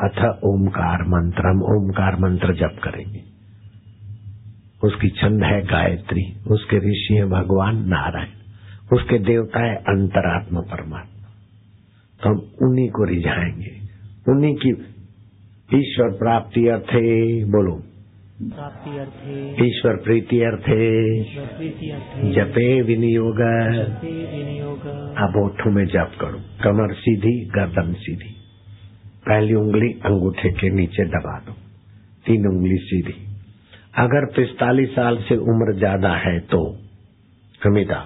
अथ ओमकार मंत्र हम ओमकार मंत्र जप करेंगे। उसकी छंद है गायत्री उसके ऋषि है भगवान नारायण उसके देवता है अंतरात्मा परमात्मा। तो हम उन्हीं को रिझाएँगे। उन्हीं की ईश्वर प्राप्ति अर्थे बोलो। प्राप्ति अर्थे। ईश्वर प्रीति अर्थे। जपे विनियोग। अब ओठों में जप करो। कमर सीधी गर्दन सीधी। पहली उंगली अंगूठे के नीचे दबा दो। तीन उंगली सीधी। अगर पिस्तालीस साल से उम्र ज़्यादा है तो कमिता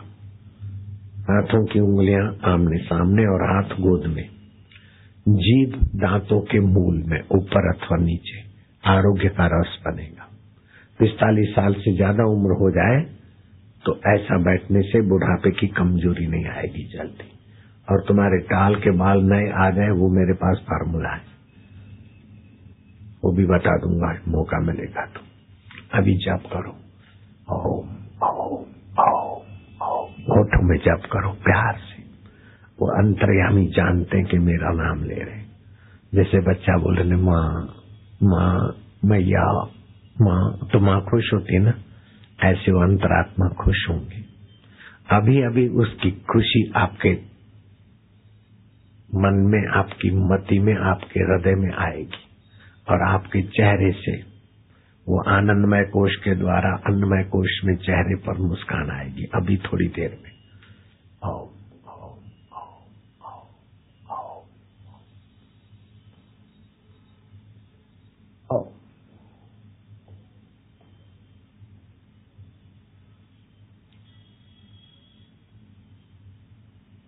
हाथों की उंगलियाँ आमने सामने और हाथ गोद में। जीभ दांतों के मूल में, ऊपर अथवा नीचे, आरोग्य का रस बनेगा। पिस्तालीस साल से ज़्यादा उम्र हो जाए तो ऐसा बैठने से बुढ़ापे की कमज़ोरी नहीं आएगी जल्दी। और तुम्हारे टाल के बाल नए आ जाए वो मेरे पास फार्मूला है। वो भी बता दूँगा, मौका मिलेगा तो। अभी जप करो। ओम ओम ओम ओम। होठों में जप करो, प्यार से। वो अंतर्यामी जानते हैं कि मेरा नाम ले रहे जैसे बच्चा बोल रहे माँ माँ, मैया, माँ तो माँ खुश होती ना? ऐसे वो अंतरात्मा खुश होंगे। अभी अभी उसकी खुशी आपके मन में, आपकी मति में, आपके हृदय में आएगी। और आपके चेहरे से, वो आनंदमय कोश के द्वारा, अन्नमय कोश में चेहरे पर मुस्कान आएगी, अभी थोड़ी देर में। ओम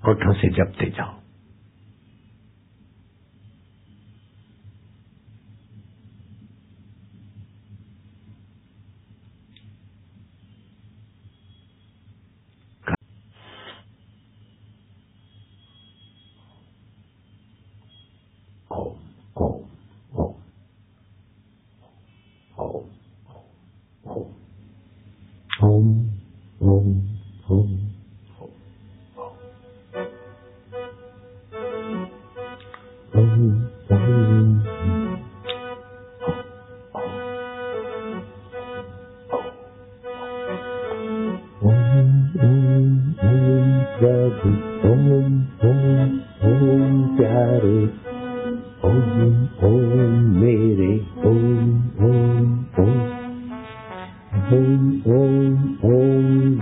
होठों से जपते जाओ ओम ओम ओम ओम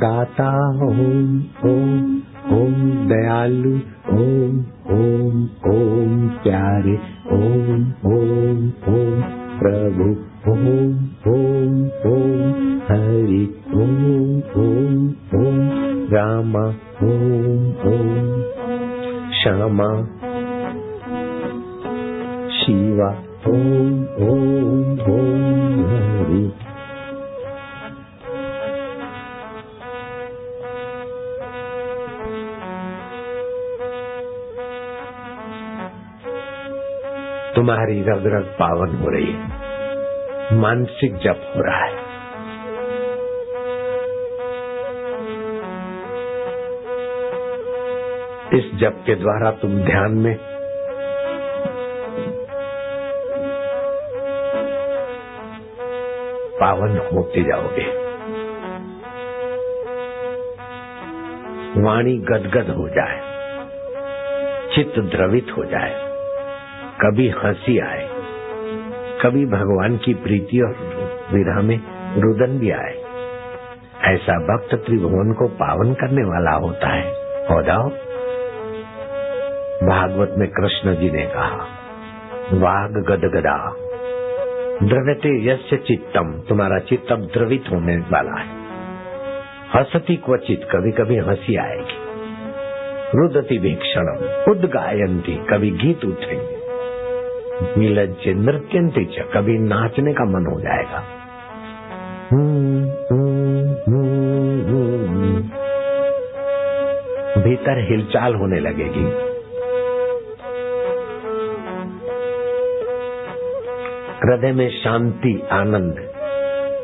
ॐ ॐ दयालु ॐ पार्य ॐ प्रभु ॐ हरि ॐ राम ॐ श्यामा शिवा शिवाम् ॐ ॐ तुम्हारी रग रग पावन हो रही है। मानसिक जप हो रहा है। इस जप के द्वारा तुम ध्यान में पावन होते जाओगे। वाणी गदगद हो जाए, चित्त द्रवित हो जाए। कभी हँसी आए, कभी भगवान की प्रीति और विधा में रुदन भी आए। ऐसा भक्त त्रिभुवन को पावन करने वाला होता है। हो जाओ। भागवत में कृष्ण जी ने कहा, वाग गदगदा, द्रव्यते यस्य चित्तम, तुम्हारा चित्त अब द्रवित होने वाला है। हसती क्वचित कभी कभी हँसी आएगी। रुदती भीक्षणम उदगायंती कभी गीत उठेंगे। विलज्ज नृत्यंती च, कभी नाचने का मन हो जाएगा। भीतर हिलचाल होने लगेगी। हृदय में शांति, आनंद,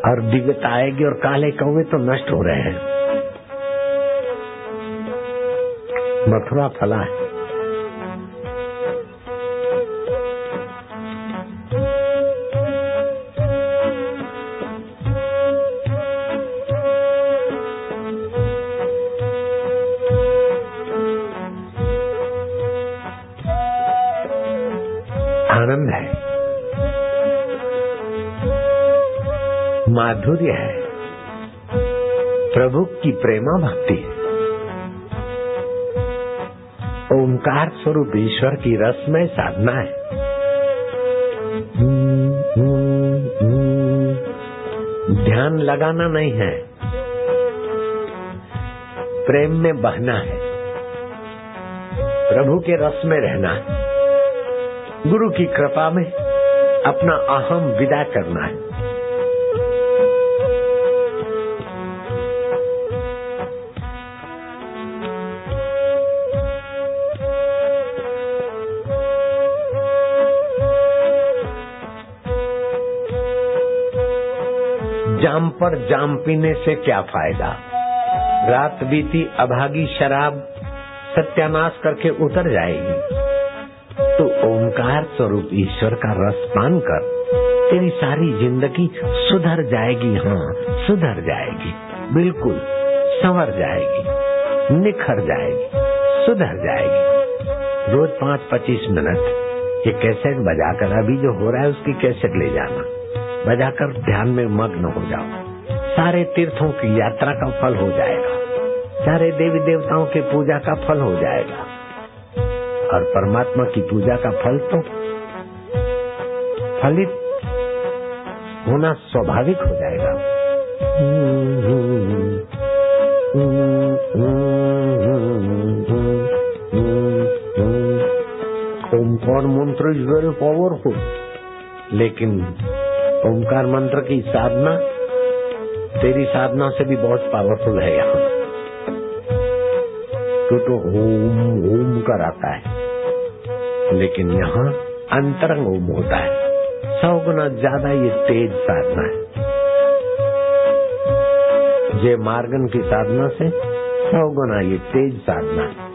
और दिव्यता आएगी और काले कौवे तो नष्ट हो रहे हैं। मथुरा फला है। आनंद है। माधुर्य है। प्रभु की प्रेमा भक्ति है। ओंकार स्वरूप ईश्वर की रसमय साधना है। ध्यान लगाना नहीं है। प्रेम में बहना है। प्रभु के रस में रहना है। गुरु की कृपा में अपना अहम विदा करना है। जाम पर जाम पीने से क्या फ़ायदा? रात बीती अभागी शराब सत्यानाश करके उतर जाएगी। ओंकार स्वरूप ईश्वर का रस पान कर, तेरी सारी ज़िंदगी सुधर जाएगी हाँ सुधर जाएगी, बिल्कुल संवर जाएगी, निखर जाएगी, सुधर जाएगी। रोज पाँच पच्चीस मिनट, ये कैसेट बजाकर अभी जो हो रहा है उसकी कैसेट ले जाना। बजाकर ध्यान में मग्न हो जाओ। सारे तीर्थों की यात्रा का फल हो जाएगा। सारे देवी देवताओं की पूजा का फल हो जाएगा। और परमात्मा की पूजा का फल तो फलित होना स्वाभाविक हो जाएगा। ओंकार मंत्र इज़ वेरी पावरफुल लेकिन ओंकार मंत्र की साधना, तेरी साधना से भी बहुत पावरफुल है यहाँ। तू तो ओम ओम कराता है। लेकिन यहाँ अंतरंग ओम होता है। सौ गुना ज़्यादा ये तेज साधना है। जय मार्गन की साधना से सौ गुना ये तेज साधना है।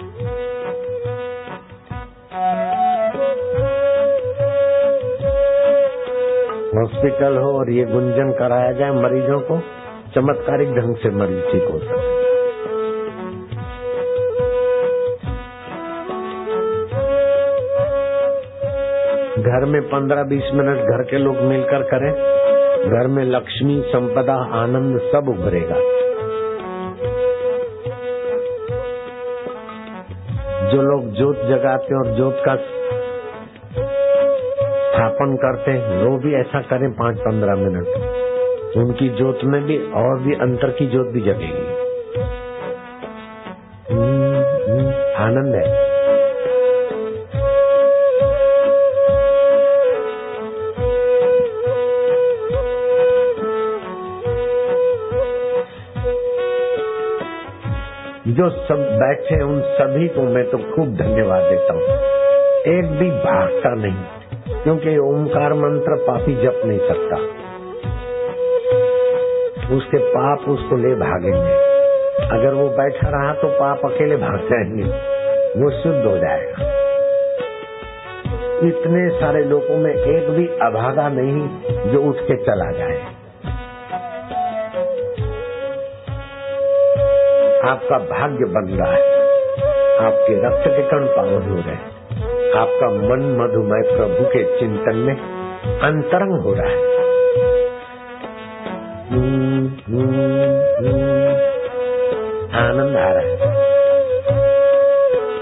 हॉस्पिटल हो और ये गुंजन कराया जाए मरीजों को, चमत्कारिक ढंग से मरीज़ ठीक हो सकते घर में पंद्रह बीस मिनट घर के लोग मिलकर करें। घर में लक्ष्मी, संपदा, आनंद सब उभरेगा। जो लोग जोत जगाते हैं और जोत का स्थापन करते हैं, वो भी ऐसा करें पाँच पंद्रह मिनट। उनकी जोत में भी और भी अंतर की जोत भी जगेगी। जो सब बैठे उन सभी को मैं तो खूब धन्यवाद देता हूँ। एक भी भागता नहीं, क्योंकि ओंकार मंत्र पापी जप नहीं सकता। उसके पाप उसको ले भागेंगे। अगर वो बैठा रहा तो पाप अकेले भाग जाएँगे। वो शुद्ध हो जाएगा। इतने सारे लोगों में एक भी अभागा नहीं जो उठ के चला जाए। आपका भाग्य बन रहा है। आपके रक्त के कण पावन हो रहे हैं। आपका मन मधुमय प्रभु के चिंतन में अंतरंग हो रहा है। आनंद आ रहा है।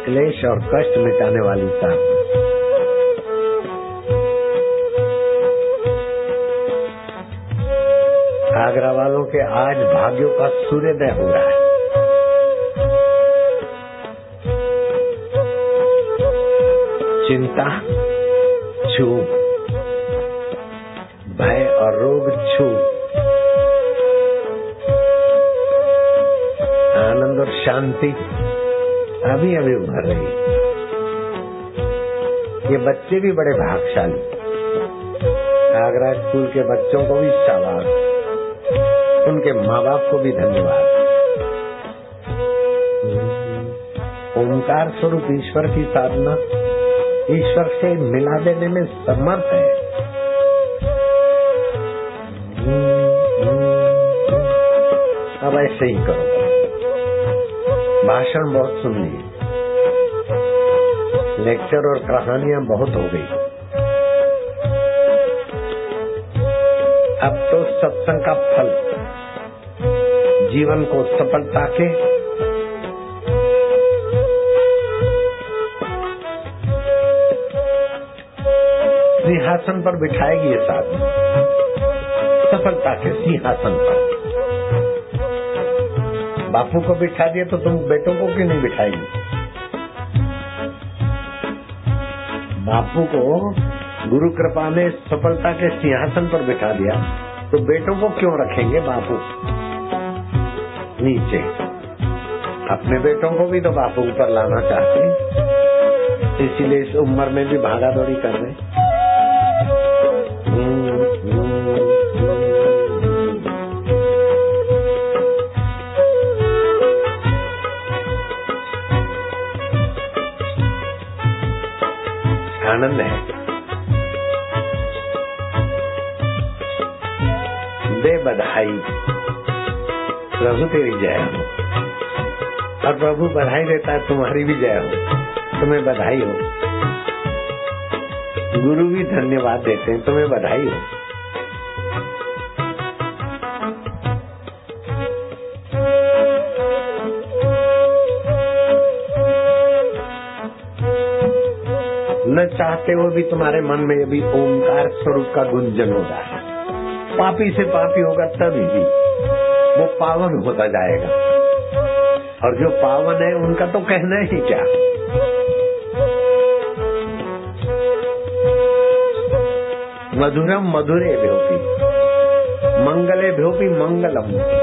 क्लेश और कष्ट मिटाने वाली साधना आगरा वालों के आज भाग्यों का सूर्योदय हो रहा है। चिंता छूप। भय और रोग छूप। आनंद और शांति अभी अभी उभर रही। ये बच्चे भी बड़े भागशाली। आगरा स्कूल के बच्चों को भी शाबाश उनके माँ बाप को भी धन्यवाद। ओंकार स्वरूप ईश्वर की साधना ईश्वर से मिला देने में समर्थ है। अब ऐसे ही करो। भाषण बहुत सुन लिए लेक्चर और कहानियाँ बहुत हो गई। अब तो सत्संग का फल। जीवन को सफलता के सिंहासन पर बिठाएगी ये साथ सफलता के सिंहासन पर। बापू को बिठा दिए तो तुम बेटों को क्यों नहीं बिठाएगी? बापू को गुरु कृपा ने सफलता के सिंहासन पर बिठा दिया तो बेटों को क्यों रखेंगे बापू? नीचे। अपने बेटों को भी तो बापू ऊपर लाना चाहते इसीलिए इस उम्र में भी भागा दौड़ी कर रहे प्रभु तेरी जय हो। और प्रभु बधाई देता है, तुम्हारी भी जय हो। तुम्हें बधाई हो। गुरु भी धन्यवाद देते हैं, तुम्हें बधाई हो। न चाहते हो भी तुम्हारे मन में अभी ओंकार स्वरूप का गुंजन हो रहा है पापी से पापी होगा तभी भी। वो पावन होता जाएगा। और जो पावन है, उनका तो कहना ही क्या? मधुरम मधुरे भ्योपी। मंगले भ्योपी मंगलम।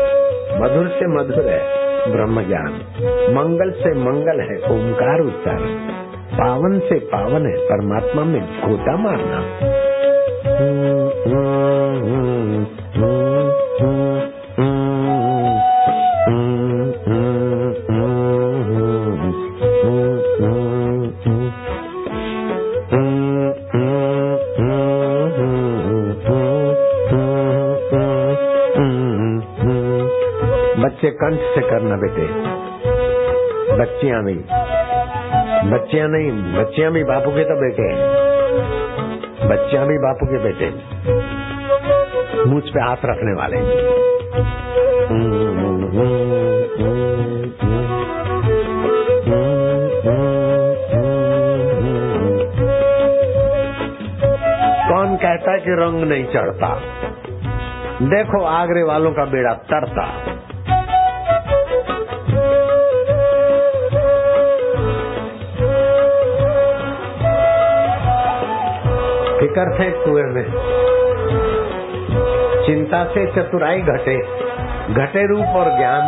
मधुर से मधुर है ब्रह्म ज्ञान मंगल से मंगल है ओंकार उच्चारण। पावन से पावन है परमात्मा में गोता मारना। बच्चे कंठ से करना बेटे। बच्चियाँ भी। बच्चियाँ नहीं, बच्चियाँ भी बापू के तो बेटे हैं। बच्चियाँ भी बापू के बेटे। मुझ पे हाथ रखने वाले। कौन कहता है कि रंग नहीं चढ़ता? देखो आगरे वालों का बेड़ा तरता। फिकर थे कुएँ में। चिंता से चतुराई घटे घटे रूप और ज्ञान।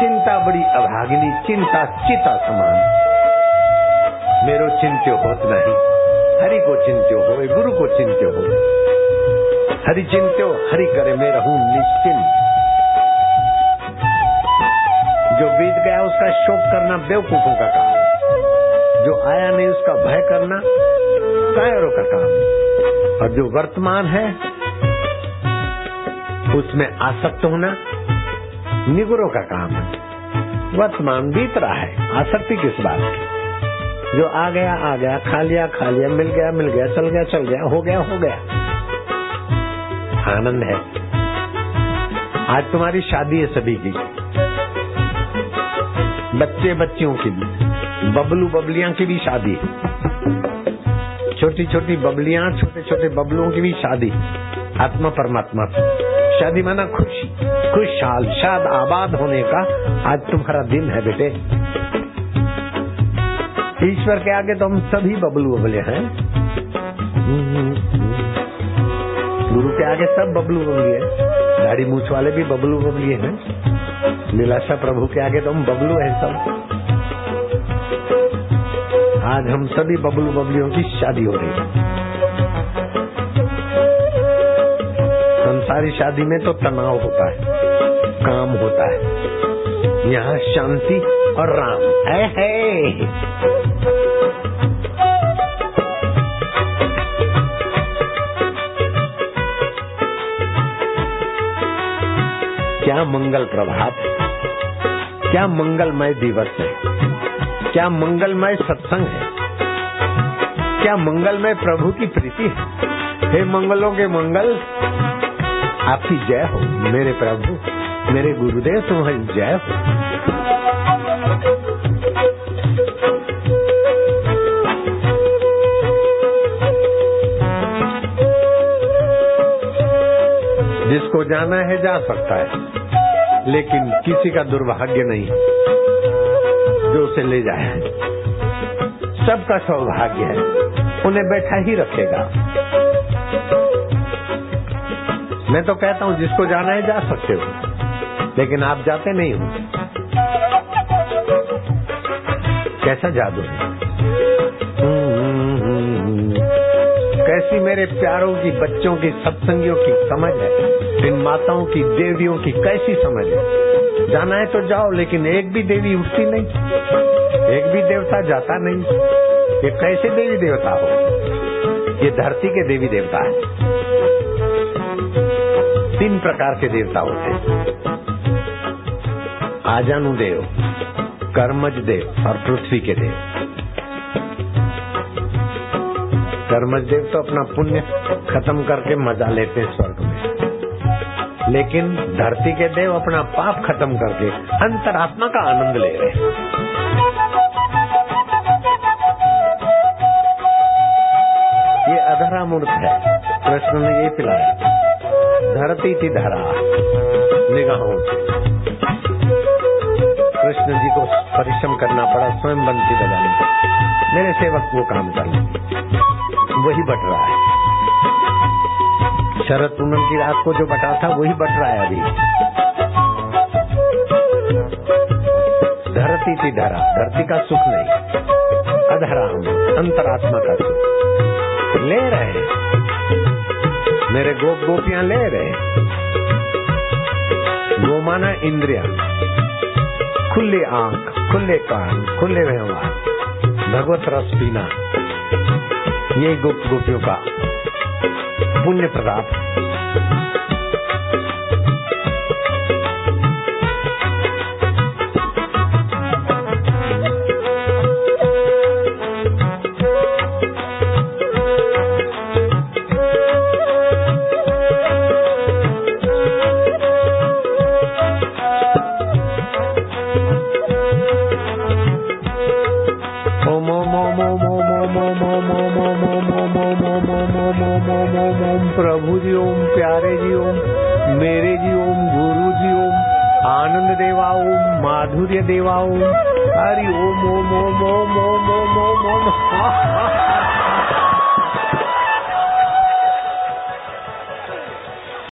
चिंता बड़ी अभागिनी, चिंता चिता समान। मेरो चिंत्यो होत नहीं, हरि को चिंत्यो हो गुरु को चिंत्यो हो हरि चिंत्यो, हरि करे, मैं रहूँ निश्चिंत। जो बीत गया उसका शोक करना बेवकूफों का काम। जो आया नहीं उसका भय करना कायरों का काम। और जो वर्तमान है, उसमें आसक्त होना निगुरों का काम है। वर्तमान बीत रहा है, आसक्ति किस बात की? जो आ गया आ गया, खा लिया खा लिया, मिल गया मिल गया, चल गया चल गया, हो गया हो गया। आनंद है। आज तुम्हारी शादी है सभी की। बच्चे बच्चियों की भी, बबलू बबलियाँ की भी शादी है। छोटी छोटी बबलियाँ छोटे छोटे बबलुओं की भी शादी। आत्मा परमात्मा से शादी माना खुशी। खुशहाल शाद आबाद होने का आज तुम्हारा दिन है बेटे। ईश्वर के आगे तो हम सभी बबलू बबले हैं। गुरु के आगे सब बबलू बबली है। दाढ़ी मूछ वाले भी बबलू बबली है। लीलाशा प्रभु के आगे तो हम बबलू हैं सब। आज हम सभी बबलू बबलियों की शादी हो रही है। संसारी शादी में तो तनाव होता है काम होता है। यहाँ शांति और राम है, है। क्या मंगल प्रभात क्या मंगलमय दिवस है। क्या मंगलमय सत्संग है? क्या मंगलमय प्रभु की प्रीति है? हे मंगलों के मंगल, आपकी जय हो। मेरे प्रभु, मेरे गुरुदेव, तुम्हारी जय हो। जिसको जाना है, जा सकता है। लेकिन किसी का दुर्भाग्य नहीं जो उसे ले जाए। सबका सौभाग्य है। उन्हें बैठा ही रखेगा। मैं तो कहता हूँ, जिसको जाना है जा सकते हो। लेकिन आप जाते नहीं हो। कैसा जादू है? कैसी मेरे प्यारों की, बच्चों की, सत्संगियों की समझ है? इन माताओं की, देवियों की कैसी समझ है? जाना है तो जाओ, लेकिन एक भी देवी उठती नहीं। एक भी देवता जाता नहीं। ये कैसे देवी देवता हो? ये धरती के देवी देवता है। तीन प्रकार के देवता होते हैं। आजानु देव, कर्मज देव और पृथ्वी के देव। कर्मज देव तो अपना पुण्य खत्म करके मज़ा लेते हैं स्वर्ग। लेकिन धरती के देव अपना पाप खत्म करके अंतरात्मा का आनंद ले रहे ये अधरा मूर्त है। कृष्ण ने ये पिलाया। धरती थी धरा, निगाहों कृष्ण जी को परिश्रम करना पड़ा, स्वयं बंसी बजाने मेरे सेवक वो काम कर वही बट रहा है। शरद पूनम की रात को जो बटा था, वही बट रहा है अभी। धरती थी धरा, धरती का सुख नहीं। अधरा हम अंतरात्मा का सुख। ले रहे मेरे गोप गोपियाँ ले रहे गोमाना इंद्रिया। खुले आँख, खुले कान, खुले व्यवहार। भगवत रस पीना। यही गुप्त गोपियों का पुण्य प्रताप